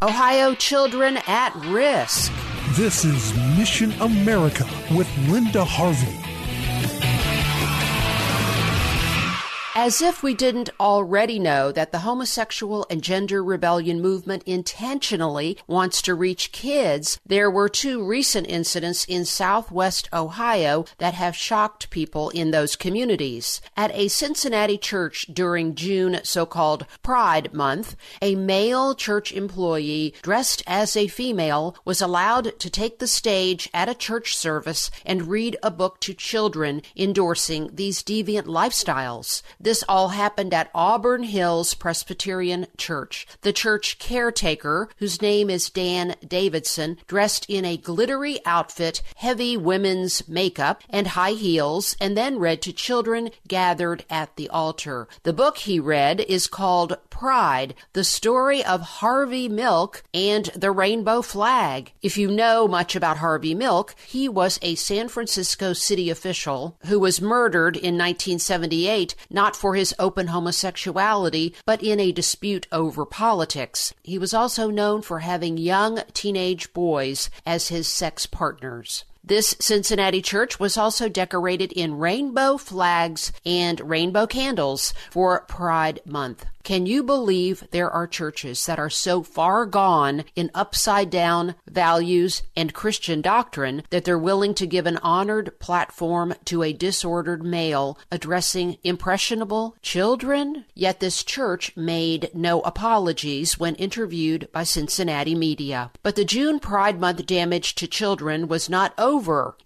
Ohio children at risk. This is Mission America with Linda Harvey. As if we didn't already know that the homosexual and gender rebellion movement intentionally wants to reach kids, there were two recent incidents in southwest Ohio that have shocked people in those communities. At a Cincinnati church during June so called Pride Month, a male church employee dressed as a female was allowed to take the stage at a church service and read a book to children endorsing these deviant lifestyles. This all happened at Auburn Hills Presbyterian Church. The church caretaker, whose name is Dan Davidson, dressed in a glittery outfit, heavy women's makeup, and high heels, and then read to children gathered at the altar. The book he read is called Pride, the story of Harvey Milk and the rainbow flag. If you know much about Harvey Milk, he was a San Francisco city official who was murdered in 1978 not for his open homosexuality, but in a dispute over politics. He was also known for having young teenage boys as his sex partners. This Cincinnati church was also decorated in rainbow flags and rainbow candles for Pride Month. Can you believe there are churches that are so far gone in upside down values and Christian doctrine that they're willing to give an honored platform to a disordered male addressing impressionable children? Yet this church made no apologies when interviewed by Cincinnati media. But the June Pride Month damage to children was not over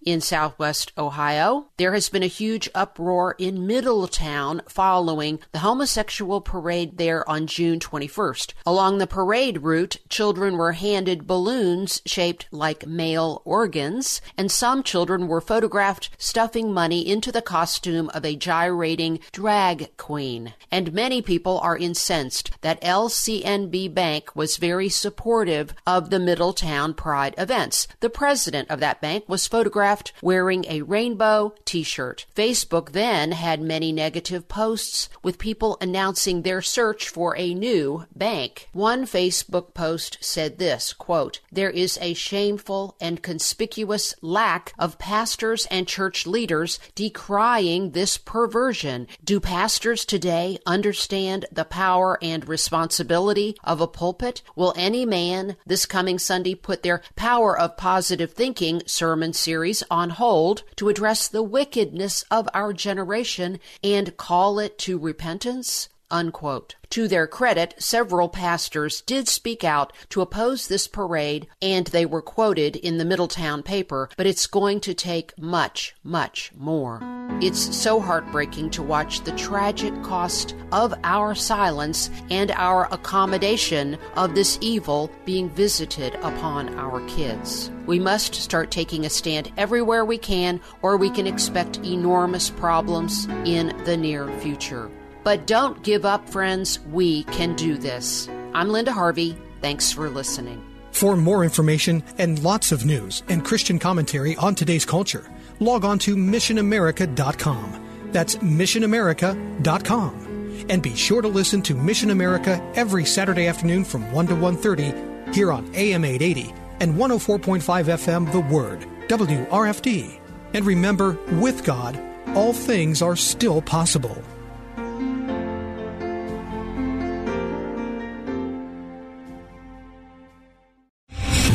in southwest Ohio. There has been a huge uproar in Middletown following the homosexual parade there on June 21st. Along the parade route, children were handed balloons shaped like male organs, and some children were photographed stuffing money into the costume of a gyrating drag queen. And many people are incensed that LCNB Bank was very supportive of the Middletown Pride events. The president of that bank was photographed wearing a rainbow t shirt. Facebook then had many negative posts with people announcing their search for a new bank. One Facebook post said this quote, There is a shameful and conspicuous lack of pastors and church leaders decrying this perversion. Do pastors today understand the power and responsibility of a pulpit? Will any man this coming Sunday put their Power of Positive Thinking sermon series on hold to address the wickedness of our generation and call it to repentance? Unquote. To their credit, several pastors did speak out to oppose this parade, and they were quoted in the Middletown paper, but it's going to take much, much more. It's so heartbreaking to watch the tragic cost of our silence and our accommodation of this evil being visited upon our kids. We must start taking a stand everywhere we can, or we can expect enormous problems in the near future. But don't give up, friends. We can do this. I'm Linda Harvey. Thanks for listening. For more information and lots of news and Christian commentary on today's culture, log on to missionamerica.com. That's missionamerica.com. And be sure to listen to Mission America every Saturday afternoon from 1 to 1:30 here on AM 880 and 104.5 FM The Word, WRFD. And remember, with God, all things are still possible.